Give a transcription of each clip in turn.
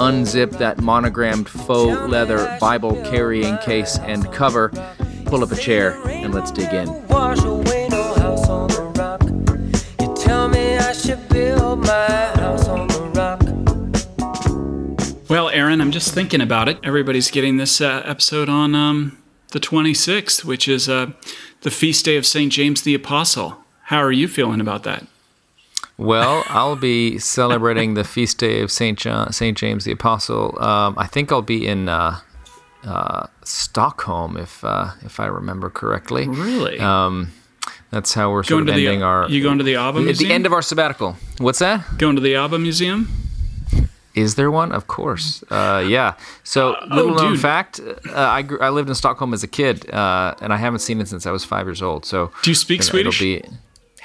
unzip that monogrammed faux leather Bible carrying case and cover, pull up a chair, and let's dig in. Well, Aaron, I'm just thinking about it. Everybody's getting this uh, episode on um, the 26th, which is uh, the feast day of St. James the Apostle. How are you feeling about that? Well, I'll be celebrating the feast day of Saint John, Saint James the Apostle. Um, I think I'll be in uh, uh, Stockholm, if uh, if I remember correctly. Really? Um, that's how we're sort going of ending the, our. You going to the ABBA Museum? At the end of our sabbatical. What's that? Going to the ABBA Museum? Is there one? Of course. Uh, yeah. So, uh, little oh, known dude. fact: uh, I grew, I lived in Stockholm as a kid, uh, and I haven't seen it since I was five years old. So, do you speak Swedish? Be,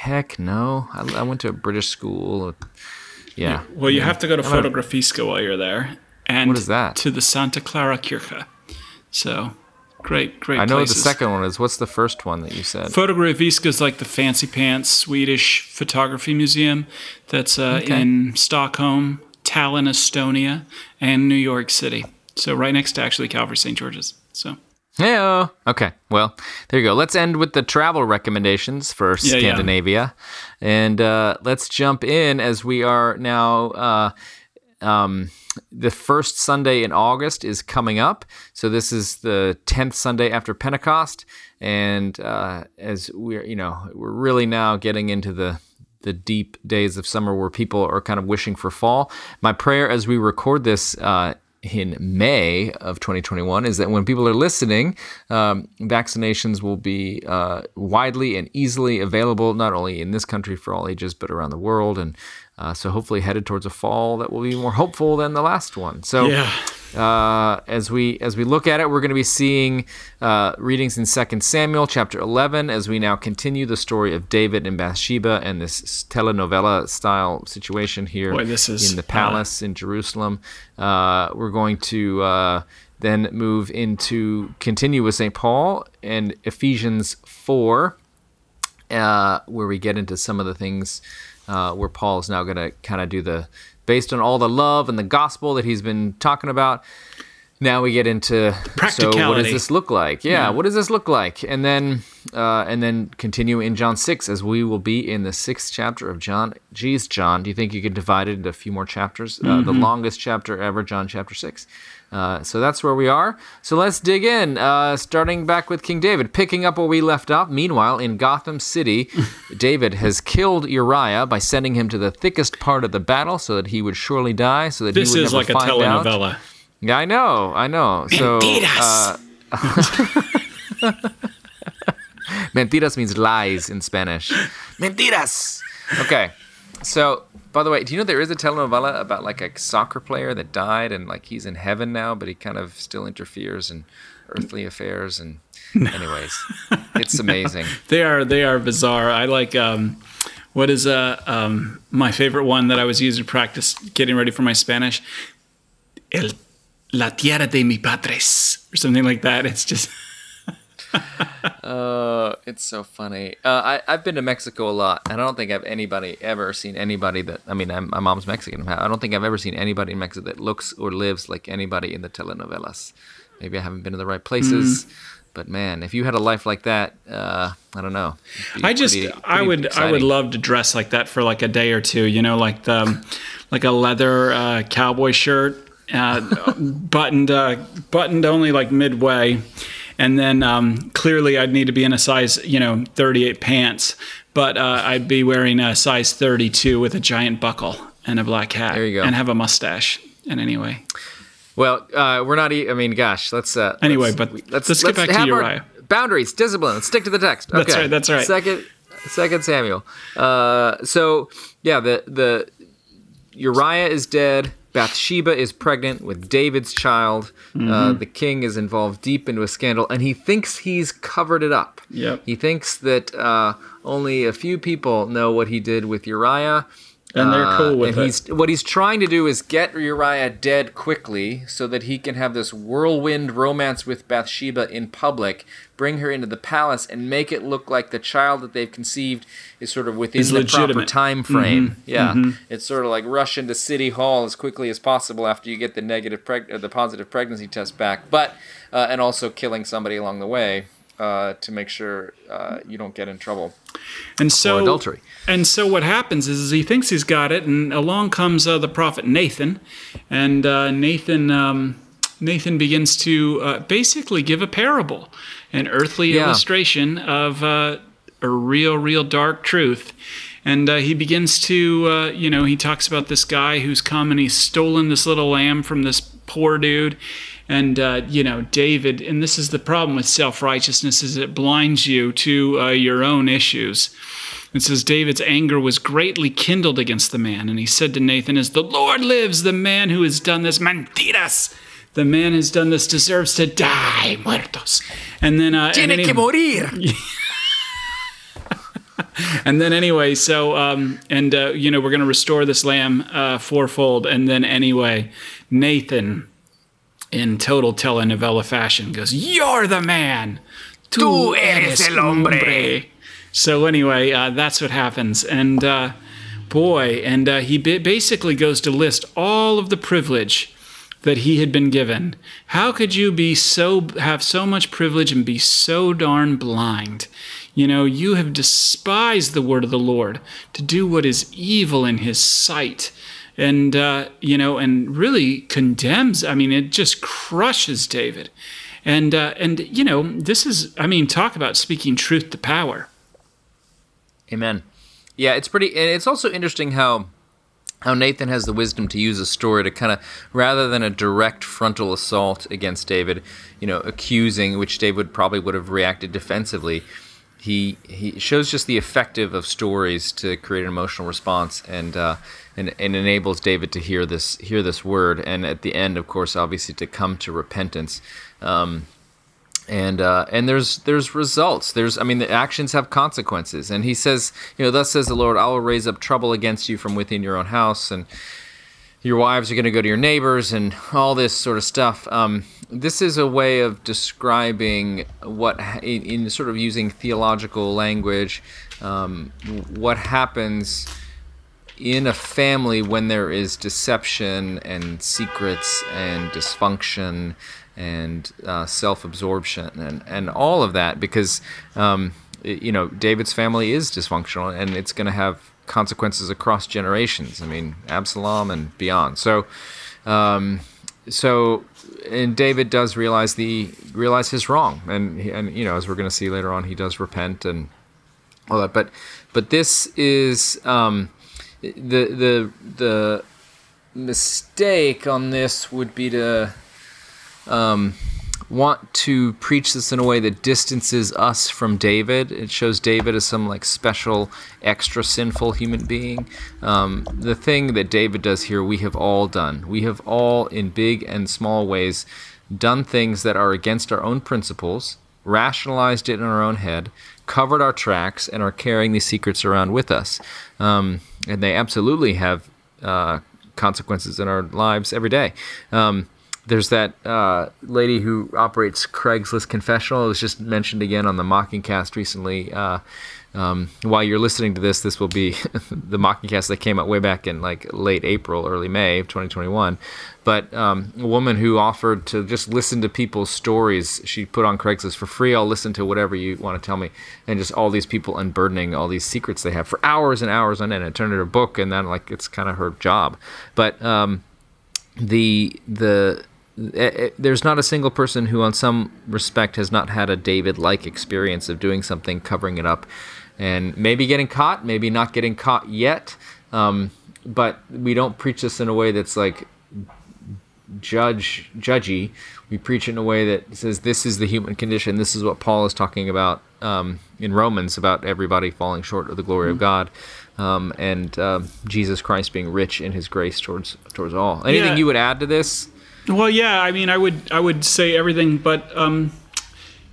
Heck no. I, I went to a British school. Yeah. Well, you yeah. have to go to Fotografiska while you're there. And what is that? To the Santa Clara Kirche. So great, great. I know places. the second one is. What's the first one that you said? Fotografiska is like the fancy pants Swedish photography museum that's uh, okay. in Stockholm, Tallinn, Estonia, and New York City. So right next to actually Calvary St. George's. So Hey, okay. Well, there you go. Let's end with the travel recommendations for yeah, Scandinavia, yeah. and uh, let's jump in as we are now. Uh, um, the first Sunday in August is coming up, so this is the tenth Sunday after Pentecost, and uh, as we're you know we're really now getting into the the deep days of summer where people are kind of wishing for fall. My prayer as we record this uh, in May of 2021 is that when people are listening, um, vaccinations will be uh, widely and easily available, not only in this country for all ages, but around the world. And uh, so hopefully headed towards a fall that will be more hopeful than the last one. So yeah. Uh, as we as we look at it, we're going to be seeing uh, readings in 2 Samuel chapter 11 as we now continue the story of David and Bathsheba and this telenovela style situation here Boy, this is, in the palace in Jerusalem. Uh, we're going to uh, then move into continue with St. Paul and Ephesians 4, uh, where we get into some of the things uh, where Paul is now going to kind of do the, based on all the love and the gospel that he's been talking about. Now we get into so what does this look like? Yeah, yeah. what does this look like? And then uh, and then continue in John six as we will be in the sixth chapter of John. Geez, John, do you think you could divide it into a few more chapters? Uh, mm-hmm. The longest chapter ever, John chapter six. Uh, so that's where we are. So let's dig in, uh, starting back with King David, picking up where we left off. Meanwhile, in Gotham City, David has killed Uriah by sending him to the thickest part of the battle so that he would surely die, so that this he would is never like a find telenovela. Out. Yeah, I know, I know. So, uh, mentiras means lies in Spanish. Mentiras. Okay, so by the way, do you know there is a telenovela about like a soccer player that died and like he's in heaven now, but he kind of still interferes in earthly affairs and no. anyways, it's amazing. they are they are bizarre. I like um, what is uh um my favorite one that I was using to practice getting ready for my Spanish. El la tierra de mi padres or something like that. It's just uh, it's so funny. Uh, I I've been to Mexico a lot, and I don't think I've anybody ever seen anybody that. I mean, I'm, my mom's Mexican. I don't think I've ever seen anybody in Mexico that looks or lives like anybody in the telenovelas. Maybe I haven't been to the right places. Mm. But man, if you had a life like that, uh, I don't know. I just, pretty, pretty I would, exciting. I would love to dress like that for like a day or two. You know, like the, like a leather uh, cowboy shirt, uh, buttoned, uh, buttoned only like midway, and then um, clearly I'd need to be in a size, you know, 38 pants, but uh, I'd be wearing a size 32 with a giant buckle and a black hat. There you go. And have a mustache. And anyway. Well, uh, we're not. E- I mean, gosh, let's. Uh, anyway, let's, but let's, let's, let's get back to Uriah. Boundaries, discipline. Let's stick to the text. Okay. That's right. That's right. Second, Second Samuel. Uh, so yeah, the the Uriah is dead Bathsheba is pregnant with David's child. Uh, mm-hmm. Uh, the king is involved deep into a scandal, and he thinks he's covered it up. Yep. He thinks that uh, only a few people know what he did with Uriah and they're uh, cool with uh, and it. He's, what he's trying to do is get Uriah dead quickly so that he can have this whirlwind romance with Bathsheba in public, bring her into the palace, and make it look like the child that they've conceived is sort of within the legitimate. proper time frame. Mm-hmm. Yeah, mm-hmm. it's sort of like rush into City Hall as quickly as possible after you get the negative, preg- the positive pregnancy test back, but uh, and also killing somebody along the way uh, to make sure uh, you don't get in trouble. And so adultery. And so what happens is, is he thinks he's got it, and along comes uh, the prophet Nathan, and uh, Nathan. Um, Nathan begins to uh, basically give a parable, an earthly yeah. illustration of uh, a real, real dark truth. And he begins to, you know, he talks about this guy who's come and he's stolen this little lamb from this poor dude and uh, you know david and this is the problem with self-righteousness is it blinds you to uh, your own issues. It says david's anger was greatly kindled against the man and he said to nathan as the lord lives the man who has done this mentiras the man who's done this deserves to die muertos and then uh, Tiene and then que morir. And then anyway, so um, and uh, you know we're going to restore this lamb uh, fourfold, and then anyway, Nathan in total telenovela fashion goes, You're the man! Tú eres el hombre! So, anyway, uh, that's what happens. And uh, boy, and uh, he basically goes to list all of the privilege that he had been given. How could you be so have so much privilege and be so darn blind? You know, you have despised the word of the Lord to do what is evil in his sight and uh, you know, and really condemns. I mean, it just crushes David, and uh, and you know, this is. I mean, talk about speaking truth to power. Amen. Yeah, it's pretty. And it's also interesting how how Nathan has the wisdom to use a story to kind of rather than a direct frontal assault against David, you know, accusing which David probably would have reacted defensively. He he shows just the effective of stories to create an emotional response and. Uh, and, and enables David to hear this hear this word, and at the end, of course, obviously to come to repentance. Um, and uh, and there's there's results. There's I mean the actions have consequences. And he says, you know, thus says the Lord, I will raise up trouble against you from within your own house, and your wives are going to go to your neighbors, and all this sort of stuff. Um, this is a way of describing what, in, in sort of using theological language, um, what happens in a family when there is deception and secrets and dysfunction and uh, self-absorption and, and all of that because um, you know david's family is dysfunctional and it's going to have consequences across generations. I mean absalom and beyond. So um, so and david does realize the realize his wrong. And and you know as we're going to see later on he does repent and all that. But but this is um, the the the mistake on this would be to um, want to preach this in a way that distances us from David. It shows David as some like special, extra sinful human being. Um, the thing that David does here, we have all done. We have all, in big and small ways, done things that are against our own principles, rationalized it in our own head, covered our tracks, and are carrying these secrets around with us. Um, and they absolutely have uh, consequences in our lives every day. Um, there's that uh, lady who operates Craigslist Confessional. It was just mentioned again on the Mockingcast recently. Uh, um, while you're listening to this, this will be the Mockingcast that came out way back in like late April, early May of 2021 but um, a woman who offered to just listen to people's stories. She put on Craigslist for free. I'll listen to whatever you want to tell me, and just all these people unburdening all these secrets they have for hours and hours on end. It turned into a book, and then like it's kind of her job. But um, the the there's not a single person who, on some respect, has not had a David-like experience of doing something, covering it up, and maybe getting caught, maybe not getting caught yet. Um, but we don't preach this in a way that's like judge judgy. We preach it in a way that says this is the human condition. This is what Paul is talking about um, in Romans about everybody falling short of the glory mm-hmm. of God. um, and uh, Jesus Christ being rich in His grace towards towards all. Anything yeah. you would add to this? Well, yeah, I mean, I would I would say everything, but um,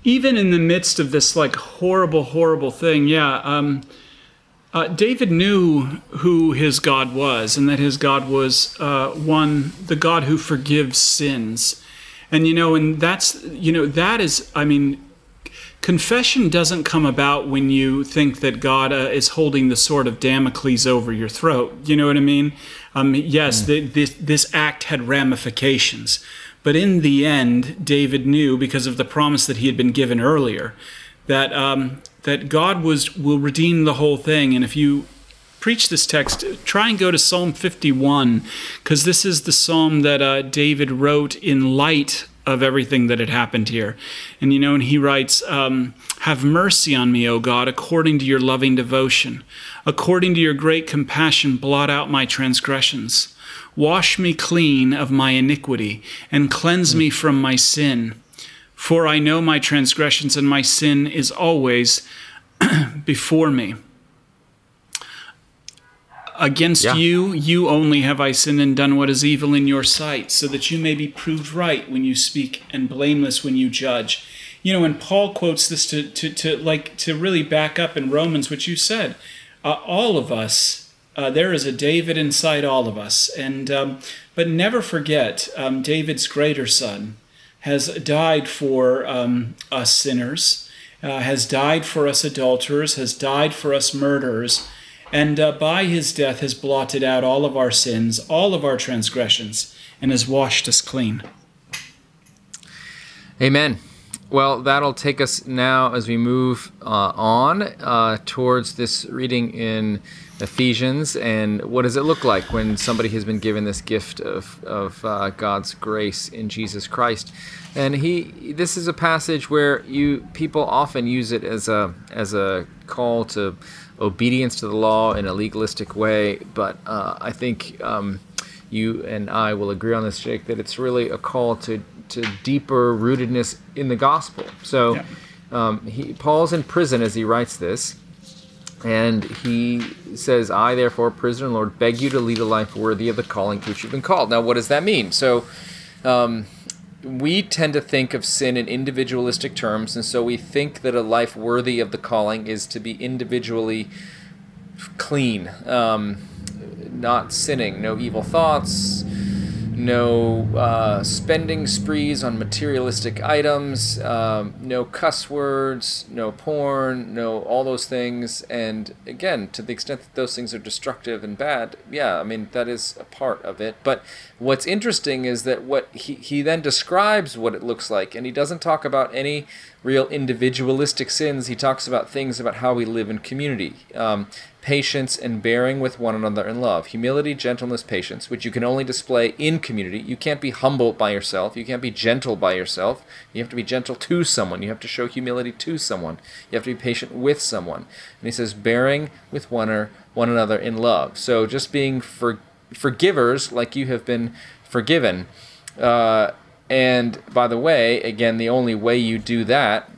even in the midst of this like horrible, horrible thing, yeah. Um, uh, David knew who his God was, and that his God was uh, one, the God who forgives sins. And you know, and that's you know that is, I mean, confession doesn't come about when you think that God uh, is holding the sword of Damocles over your throat. You know what I mean? Um, yes, mm. the, this this act had ramifications, but in the end, David knew because of the promise that he had been given earlier that um, that God was will redeem the whole thing. And if you preach this text, try and go to Psalm 51 because this is the psalm that uh, David wrote in light of everything that had happened here. And you know, and he writes, um, Have mercy on me, O God, according to your loving devotion. According to your great compassion, blot out my transgressions. Wash me clean of my iniquity, and cleanse me from my sin. For I know my transgressions, and my sin is always before me. Against yeah. you, you only have I sinned and done what is evil in your sight, so that you may be proved right when you speak and blameless when you judge. You know, and Paul quotes this to, to, to like to really back up in Romans what you said. Uh, all of us, uh, there is a David inside all of us, and um, but never forget um, David's greater son has died for um, us sinners, uh, has died for us adulterers, has died for us murderers and uh, by his death has blotted out all of our sins, all of our transgressions, and has washed us clean. Amen. Well, that'll take us now as we move uh, on uh, towards this reading in Ephesians. And what does it look like when somebody has been given this gift of, of uh, God's grace in Jesus Christ? And he, this is a passage where you people often use it as a as a call to obedience to the law in a legalistic way. But uh, I think um, you and I will agree on this, Jake, that it's really a call to, to deeper rootedness in the gospel. So yeah. um, he, Paul's in prison as he writes this. And he says, I, therefore, prisoner and Lord, beg you to lead a life worthy of the calling to which you've been called. Now, what does that mean? So, um, we tend to think of sin in individualistic terms, and so we think that a life worthy of the calling is to be individually clean, um, not sinning, no evil thoughts, no uh, spending sprees on materialistic items, um, no cuss words, no porn, no all those things. And again, to the extent that those things are destructive and bad, yeah, I mean, that is a part of it. But what's interesting is that what he, he then describes what it looks like, and he doesn't talk about any real individualistic sins. He talks about things about how we live in community. Um, patience, and bearing with one another in love. Humility, gentleness, patience, which you can only display in community. You can't be humble by yourself. You can't be gentle by yourself. You have to be gentle to someone. You have to show humility to someone. You have to be patient with someone. And he says, bearing with one, or, one another in love. So just being for, forgivers like you have been forgiven. Uh, and by the way, again, the only way you do that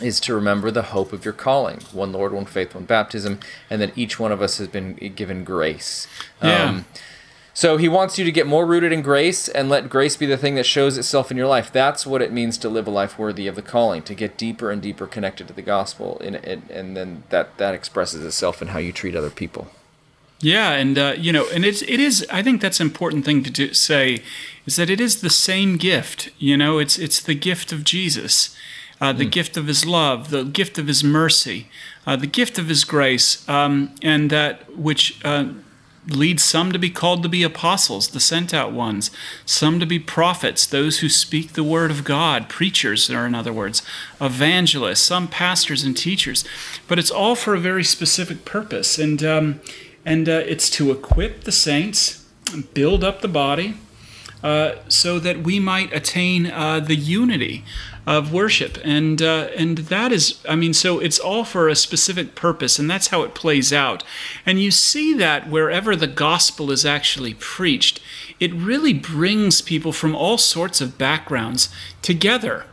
is to remember the hope of your calling one Lord, one faith, one baptism, and that each one of us has been given grace. Yeah. Um, so he wants you to get more rooted in grace and let grace be the thing that shows itself in your life. That's what it means to live a life worthy of the calling, to get deeper and deeper connected to the gospel, in and then that that expresses itself in how you treat other people. Yeah, and uh, you know, and it's it is. I think that's an important thing to do, say, is that it is the same gift. You know, it's it's the gift of Jesus uh, the mm. gift of His love, the gift of His mercy, uh, the gift of His grace, um, and that which uh, leads some to be called to be apostles, the sent out ones, some to be prophets, those who speak the word of God, preachers, or in other words, evangelists, some pastors and teachers. But it's all for a very specific purpose, and um, and uh, it's to equip the saints, build up the body. Uh, so that we might attain uh, the unity of worship and uh, and that is i mean so it's all for a specific purpose and that's how it plays out and you see that wherever the gospel is actually preached it really brings people from all sorts of backgrounds together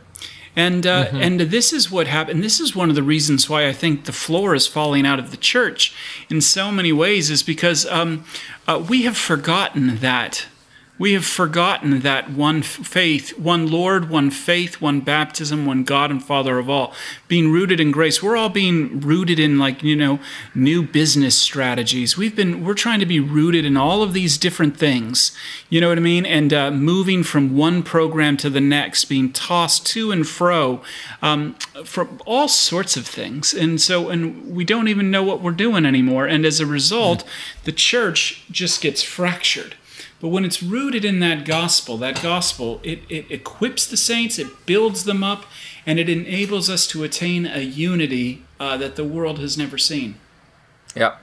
And uh, mm-hmm. and this is what happened. This is one of the reasons why I think the floor is falling out of the church in so many ways is because um, uh, we have forgotten that we have forgotten that one faith, one Lord, one faith, one baptism, one God and Father of all, being rooted in grace. We're all being rooted in like, you know, new business strategies. We've been, we're trying to be rooted in all of these different things. You know what I mean? And uh, moving from one program to the next, being tossed to and fro um, from all sorts of things. And so, and we don't even know what we're doing anymore. And as a result, the church just gets fractured but when it's rooted in that gospel, that gospel, it, it equips the saints, it builds them up, and it enables us to attain a unity uh, that the world has never seen. Yeah.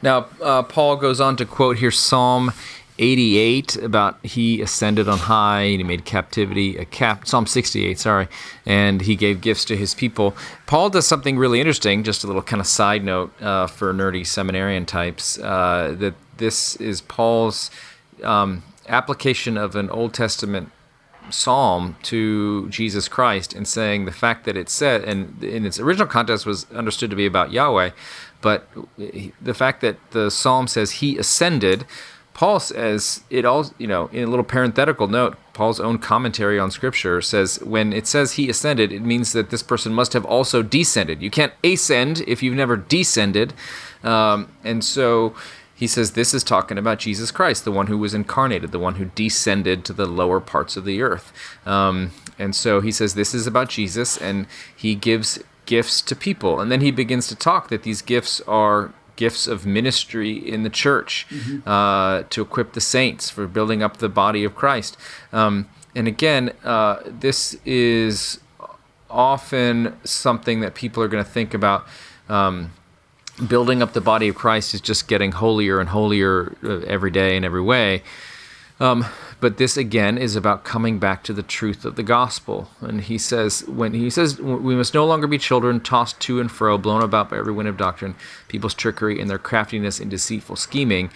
Now, uh, Paul goes on to quote here Psalm 88 about he ascended on high and he made captivity a cap Psalm 68 sorry and he gave gifts to his people Paul does something really interesting just a little kind of side note uh, for nerdy seminarian types uh, that this is Paul's um, application of an Old Testament psalm to Jesus Christ and saying the fact that it said, and in its original context was understood to be about Yahweh, but the fact that the psalm says he ascended, Paul says it all, you know, in a little parenthetical note, Paul's own commentary on scripture says when it says he ascended, it means that this person must have also descended. You can't ascend if you've never descended. Um, and so he says this is talking about Jesus Christ, the one who was incarnated, the one who descended to the lower parts of the earth. Um, and so he says this is about Jesus, and he gives gifts to people. And then he begins to talk that these gifts are gifts of ministry in the church mm-hmm. uh, to equip the saints for building up the body of Christ. Um, and again, uh, this is often something that people are going to think about. Um, building up the body of Christ is just getting holier and holier uh, every day in every way. Um, but this again is about coming back to the truth of the gospel. And he says, when he says, we must no longer be children tossed to and fro, blown about by every wind of doctrine, people's trickery and their craftiness and deceitful scheming.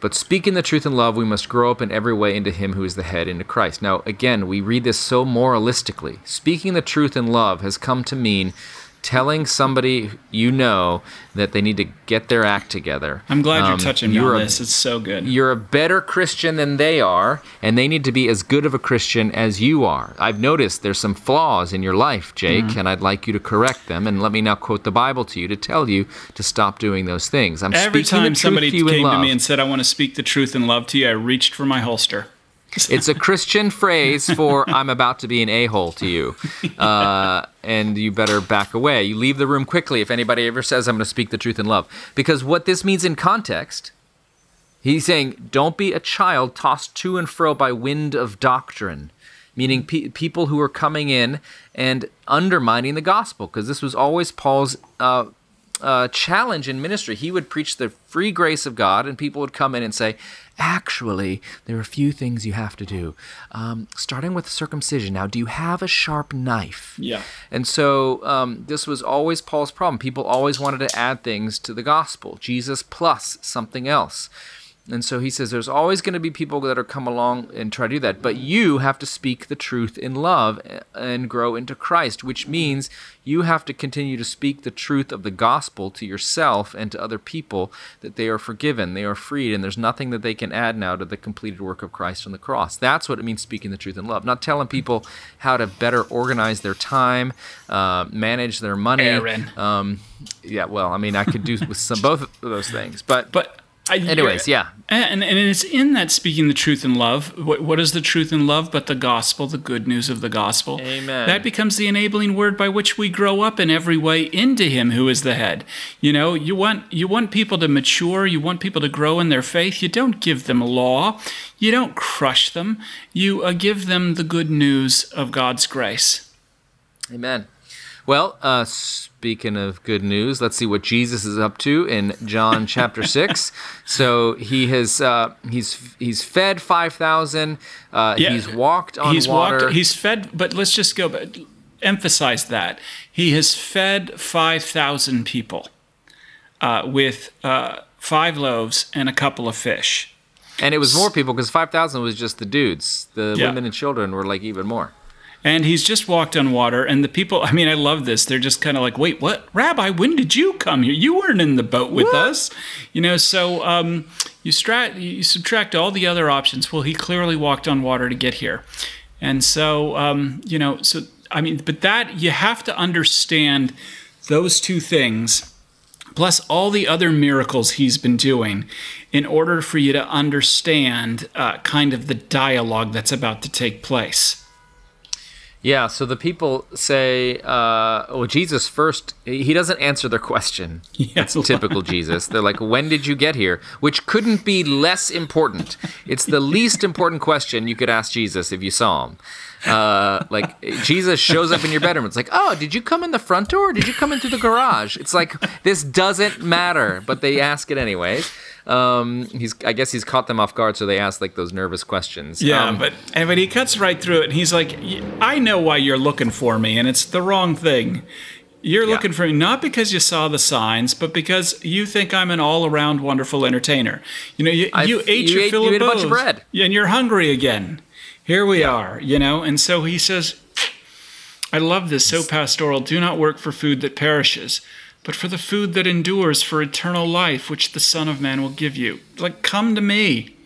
But speaking the truth in love, we must grow up in every way into Him who is the head, into Christ. Now, again, we read this so moralistically. Speaking the truth in love has come to mean telling somebody you know that they need to get their act together. I'm glad um, you're touching you're on a, this. It's so good. You're a better Christian than they are, and they need to be as good of a Christian as you are. I've noticed there's some flaws in your life, Jake, mm-hmm. and I'd like you to correct them. And let me now quote the Bible to you to tell you to stop doing those things. I'm Every time somebody came to me and said, I want to speak the truth in love to you, I reached for my holster. It's a Christian phrase for I'm about to be an a hole to you. Uh, and you better back away. You leave the room quickly if anybody ever says, I'm going to speak the truth in love. Because what this means in context, he's saying, don't be a child tossed to and fro by wind of doctrine, meaning pe- people who are coming in and undermining the gospel. Because this was always Paul's. Uh, uh, challenge in ministry. He would preach the free grace of God, and people would come in and say, Actually, there are a few things you have to do. Um, starting with circumcision. Now, do you have a sharp knife? Yeah. And so um, this was always Paul's problem. People always wanted to add things to the gospel Jesus plus something else. And so he says there's always going to be people that are come along and try to do that, but you have to speak the truth in love and grow into Christ, which means you have to continue to speak the truth of the gospel to yourself and to other people that they are forgiven, they are freed, and there's nothing that they can add now to the completed work of Christ on the cross. That's what it means speaking the truth in love, not telling people how to better organize their time, uh, manage their money. Aaron. Um, yeah, well, I mean, I could do with some both of those things, but but I, Anyways, yeah, and and it's in that speaking the truth in love. What what is the truth in love but the gospel, the good news of the gospel? Amen. That becomes the enabling word by which we grow up in every way into Him who is the head. You know, you want you want people to mature. You want people to grow in their faith. You don't give them law. You don't crush them. You uh, give them the good news of God's grace. Amen. Well, uh, speaking of good news, let's see what Jesus is up to in John chapter six. So he has uh, he's he's fed five thousand. Uh, yeah, he's walked on he's water. Walked, he's fed, but let's just go. But emphasize that he has fed five thousand people uh, with uh, five loaves and a couple of fish. And it was more people because five thousand was just the dudes. The yeah. women and children were like even more. And he's just walked on water and the people i mean i love this. They're just kind of like wait what? Rabbi when did you come here? You weren't in the boat with what? us. You know so um, you, strat- you subtract all the other options. Well he clearly walked on water to get here. And so um, you know so i mean but that you have to understand those two things plus all the other miracles he's been doing in order for you to understand uh, kind of the dialogue that's about to take place yeah, so the people say, uh, well, Jesus first, he doesn't answer their question. That's typical Jesus. They're like, when did you get here? Which couldn't be less important. It's the least important question you could ask Jesus if you saw him. Uh, like, Jesus shows up in your bedroom. It's like, oh, did you come in the front door? did you come in through the garage? It's like, this doesn't matter, but they ask it anyways um, he's I guess he's caught them off guard, so they ask like those nervous questions. Yeah, um, but and but he cuts right through it, and he's like, "I know why you're looking for me, and it's the wrong thing. You're yeah. looking for me not because you saw the signs, but because you think I'm an all-around wonderful entertainer. You know, you, you ate you your ate, fill you of, ate of bread, and you're hungry again. Here we yeah. are, you know. And so he says." I love this so pastoral. Do not work for food that perishes, but for the food that endures for eternal life, which the Son of Man will give you. Like, come to me.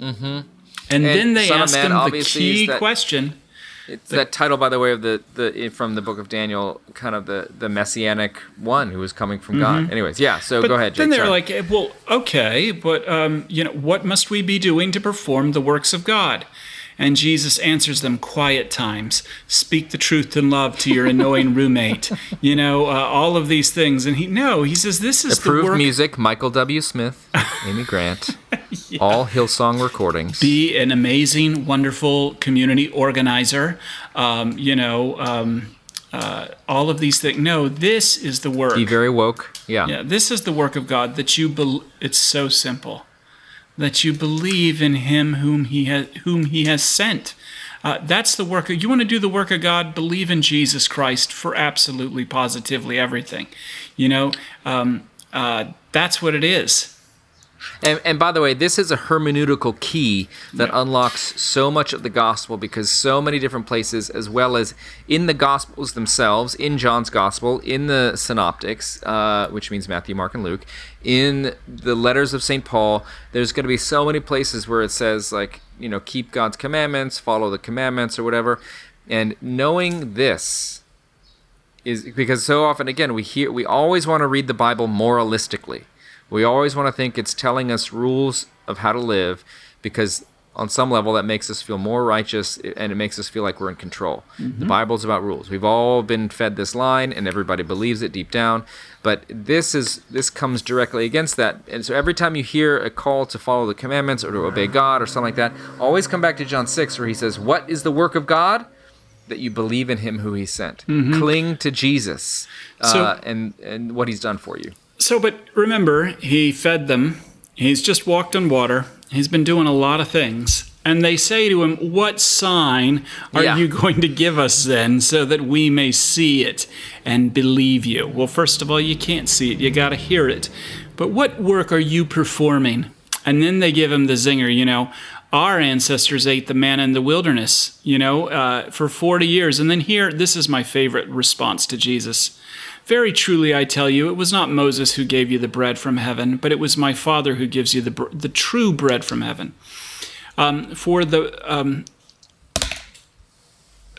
Mm-hmm. And, and, then they Son ask him the key that, question. It's that, that title, by the way, of the, the from the book of Daniel, kind of the, the messianic one who was coming from mm-hmm. God. Anyways, yeah. So but go ahead. Jake, then they're sorry. like, well, okay, but um, you know, what must we be doing to perform the works of God? And Jesus answers them quiet times. Speak the truth in love to your annoying roommate. You know, uh, all of these things. And he, no, he says, this is Approved the work. music, Michael W. Smith, Amy Grant. yeah. All Hillsong recordings. Be an amazing, wonderful community organizer. Um, you know, um, uh, all of these things. No, this is the work. Be very woke. Yeah. Yeah. This is the work of God that you. Be- it's so simple that you believe in him whom he has, whom he has sent. Uh, that's the work. You want to do the work of God? Believe in Jesus Christ for absolutely, positively everything. You know, um, uh, that's what it is. And, and, by the way, this is a hermeneutical key that yeah. unlocks so much of the gospel because so many different places, as well as in the gospels themselves, in John's gospel, in the synoptics, uh, which means Matthew, Mark, and Luke, in the letters of St. Paul, there's going to be so many places where it says, like, you know, keep God's commandments, follow the commandments, or whatever. And knowing this, is because so often again we hear we always want to read the Bible moralistically we always want to think it's telling us rules of how to live because on some level that makes us feel more righteous and it makes us feel like we're in control. Mm-hmm. The Bible's about rules. We've all been fed this line and everybody believes it deep down, but this is this comes directly against that. And so every time you hear a call to follow the commandments or to obey God or something like that, always come back to John 6 where he says, "What is the work of God?" That you believe in him who he sent. Mm-hmm. Cling to Jesus uh, so, and and what he's done for you. So, but remember, he fed them. He's just walked on water. He's been doing a lot of things. And they say to him, What sign are yeah. you going to give us then so that we may see it and believe you? Well, first of all, you can't see it, you got to hear it. But what work are you performing? And then they give him the zinger, you know. Our ancestors ate the manna in the wilderness, you know, uh, for 40 years. And then here, this is my favorite response to Jesus. Very truly, I tell you, it was not Moses who gave you the bread from heaven, but it was my Father who gives you the, the true bread from heaven. Um, for the. Um,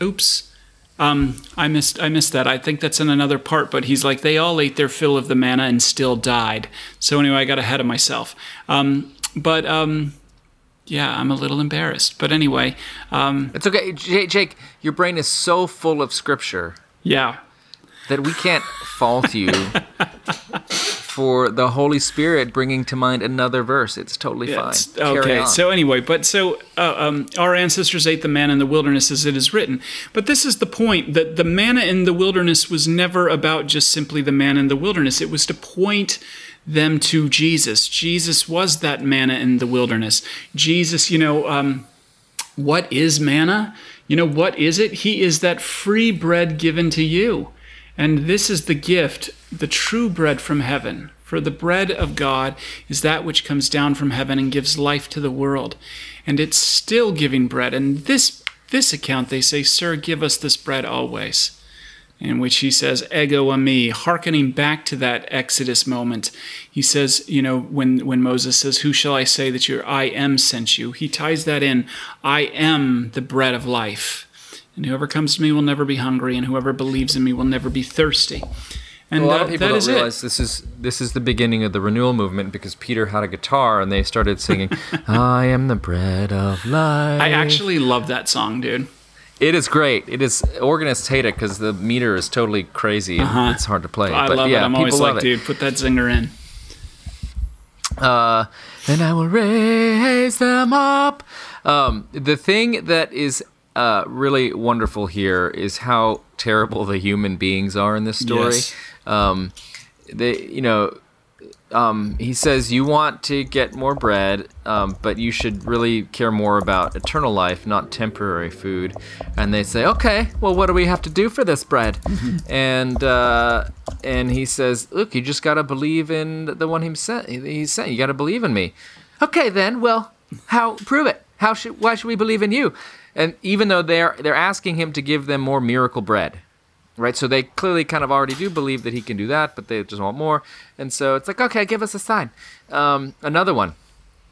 oops. Um, I missed I missed that. I think that's in another part, but he's like they all ate their fill of the manna and still died. So anyway, I got ahead of myself. Um, but um, yeah, I'm a little embarrassed. But anyway, um, it's okay, Jake. Your brain is so full of scripture. Yeah, that we can't fault you for the Holy Spirit bringing to mind another verse. It's totally fine. okay. So anyway, but so uh, um, our ancestors ate the manna in the wilderness, as it is written. But this is the point that the manna in the wilderness was never about just simply the manna in the wilderness. It was to point them to Jesus. Jesus was that manna in the wilderness. Jesus, you know, um, what is manna? You know, what is it? He is that free bread given to you. And this is the gift, the true bread from heaven. For the bread of God is that which comes down from heaven and gives life to the world. And it's still giving bread. And this this account, they say, Sir, give us this bread always in which he says, Ego eimi, hearkening back to that Exodus moment. He says, you know, when, when Moses says, Who shall I say that your I am sent you? He ties that in, I am the bread of life. And whoever comes to me will never be hungry, and whoever believes in me will never be thirsty. And a lot of people don't realize it. this is this is the beginning of the renewal movement because Peter had a guitar and they started singing, "I am the bread of life." I actually love that song, dude. It is great. It is organists hate it because the meter is totally crazy and uh-huh. it's hard to play. I but love yeah, it. I'm always like, dude, put that zinger in. Uh, and I will raise them up. Um, the thing that is uh, really wonderful here is how terrible the human beings are in this story. Yes. Um, they, you know, um, he says you want to get more bread, um, but you should really care more about eternal life, not temporary food. And they say, okay, well, what do we have to do for this bread? And uh, and he says, look, you just got to believe in the one he sent. He's saying you got to believe in me. Okay, then, well, how prove it? How should why should we believe in you? And even though they're they're asking him to give them more miracle bread, right? So they clearly kind of already do believe that he can do that, but they just want more. And so it's like, okay, give us a sign. Um, another one.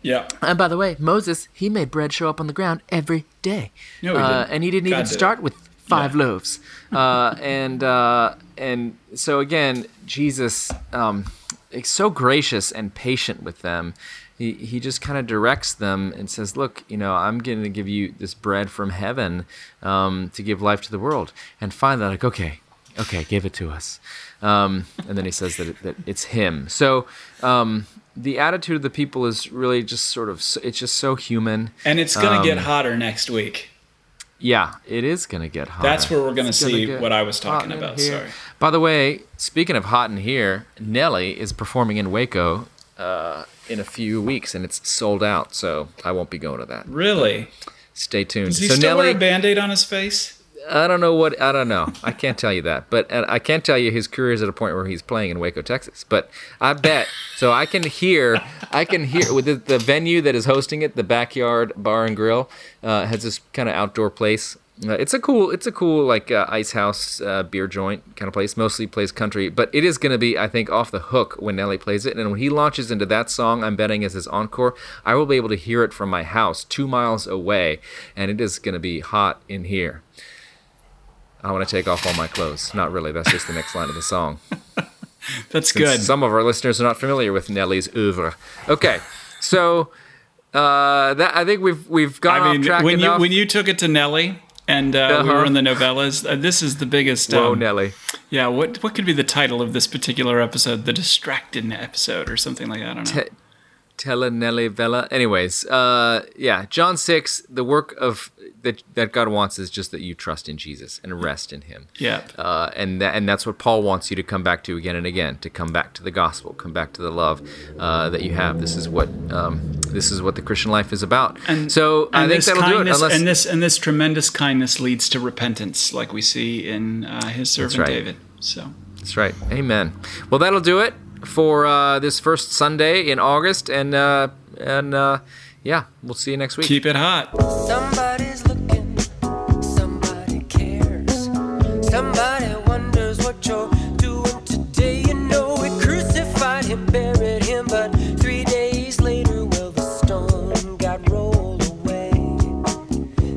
Yeah. And by the way, Moses, he made bread show up on the ground every day. No, he uh, didn't. And he didn't God even did. start with five yeah. loaves. Uh, and uh, and so again, Jesus um, is so gracious and patient with them he, he just kind of directs them and says, Look, you know, I'm going to give you this bread from heaven um, to give life to the world. And finally, like, okay, okay, give it to us. Um, and then he says that, it, that it's him. So um, the attitude of the people is really just sort of, it's just so human. And it's going to get um, hotter next week. Yeah, it is going to get hotter. That's where we're going to see what I was talking about. Sorry. By the way, speaking of hot in here, Nelly is performing in Waco uh, in a few weeks, and it's sold out. So I won't be going to that. Really? But stay tuned. Does he so still Nelly, wear a band-aid on his face? I don't know what I don't know. I can't tell you that, but I can't tell you his career is at a point where he's playing in Waco, Texas. But I bet so. I can hear, I can hear with the, the venue that is hosting it, the Backyard Bar and Grill, uh, has this kind of outdoor place uh, it's a cool, it's a cool like uh, ice house uh, beer joint kind of place. Mostly plays country, but it is going to be, I think, off the hook when Nelly plays it. And when he launches into that song, I'm betting as his encore, I will be able to hear it from my house two miles away, and it is going to be hot in here. I want to take off all my clothes. Not really. That's just the next line of the song. That's Since good. Some of our listeners are not familiar with Nelly's oeuvre. Okay, so. Uh, that I think we've we've gone I mean, off track when enough. you when you took it to Nelly, and uh, uh-huh. we were in the novellas. Uh, this is the biggest. Whoa, um, Nelly. Yeah, what what could be the title of this particular episode? The distracted episode, or something like that. I don't know. Te- Telenelli Vela. Anyways, uh, yeah, John six. The work of that that God wants is just that you trust in Jesus and rest in Him. Yeah. Uh, and that, and that's what Paul wants you to come back to again and again. To come back to the gospel, come back to the love uh, that you have. This is what um, this is what the Christian life is about. And so and I think that'll do it. Unless, and this and this tremendous kindness leads to repentance, like we see in uh, His servant right. David. So that's right. Amen. Well, that'll do it for uh, this first Sunday in August, and uh, and uh, yeah, we'll see you next week. Keep it hot. Somebody's looking, somebody cares, somebody wonders what you're doing today. You know, we crucified him, buried him, but three days later, well, the stone got rolled away.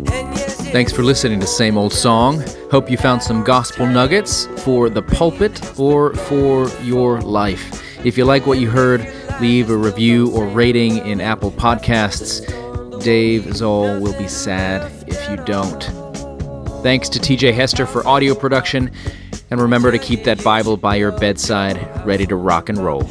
Yes, Thanks for listening to Same Old Song. Hope you found some gospel nuggets for the pulpit or for your life. If you like what you heard, leave a review or rating in Apple Podcasts. Dave Zahl will be sad if you don't. Thanks to TJ Hester for audio production, and remember to keep that Bible by your bedside, ready to rock and roll.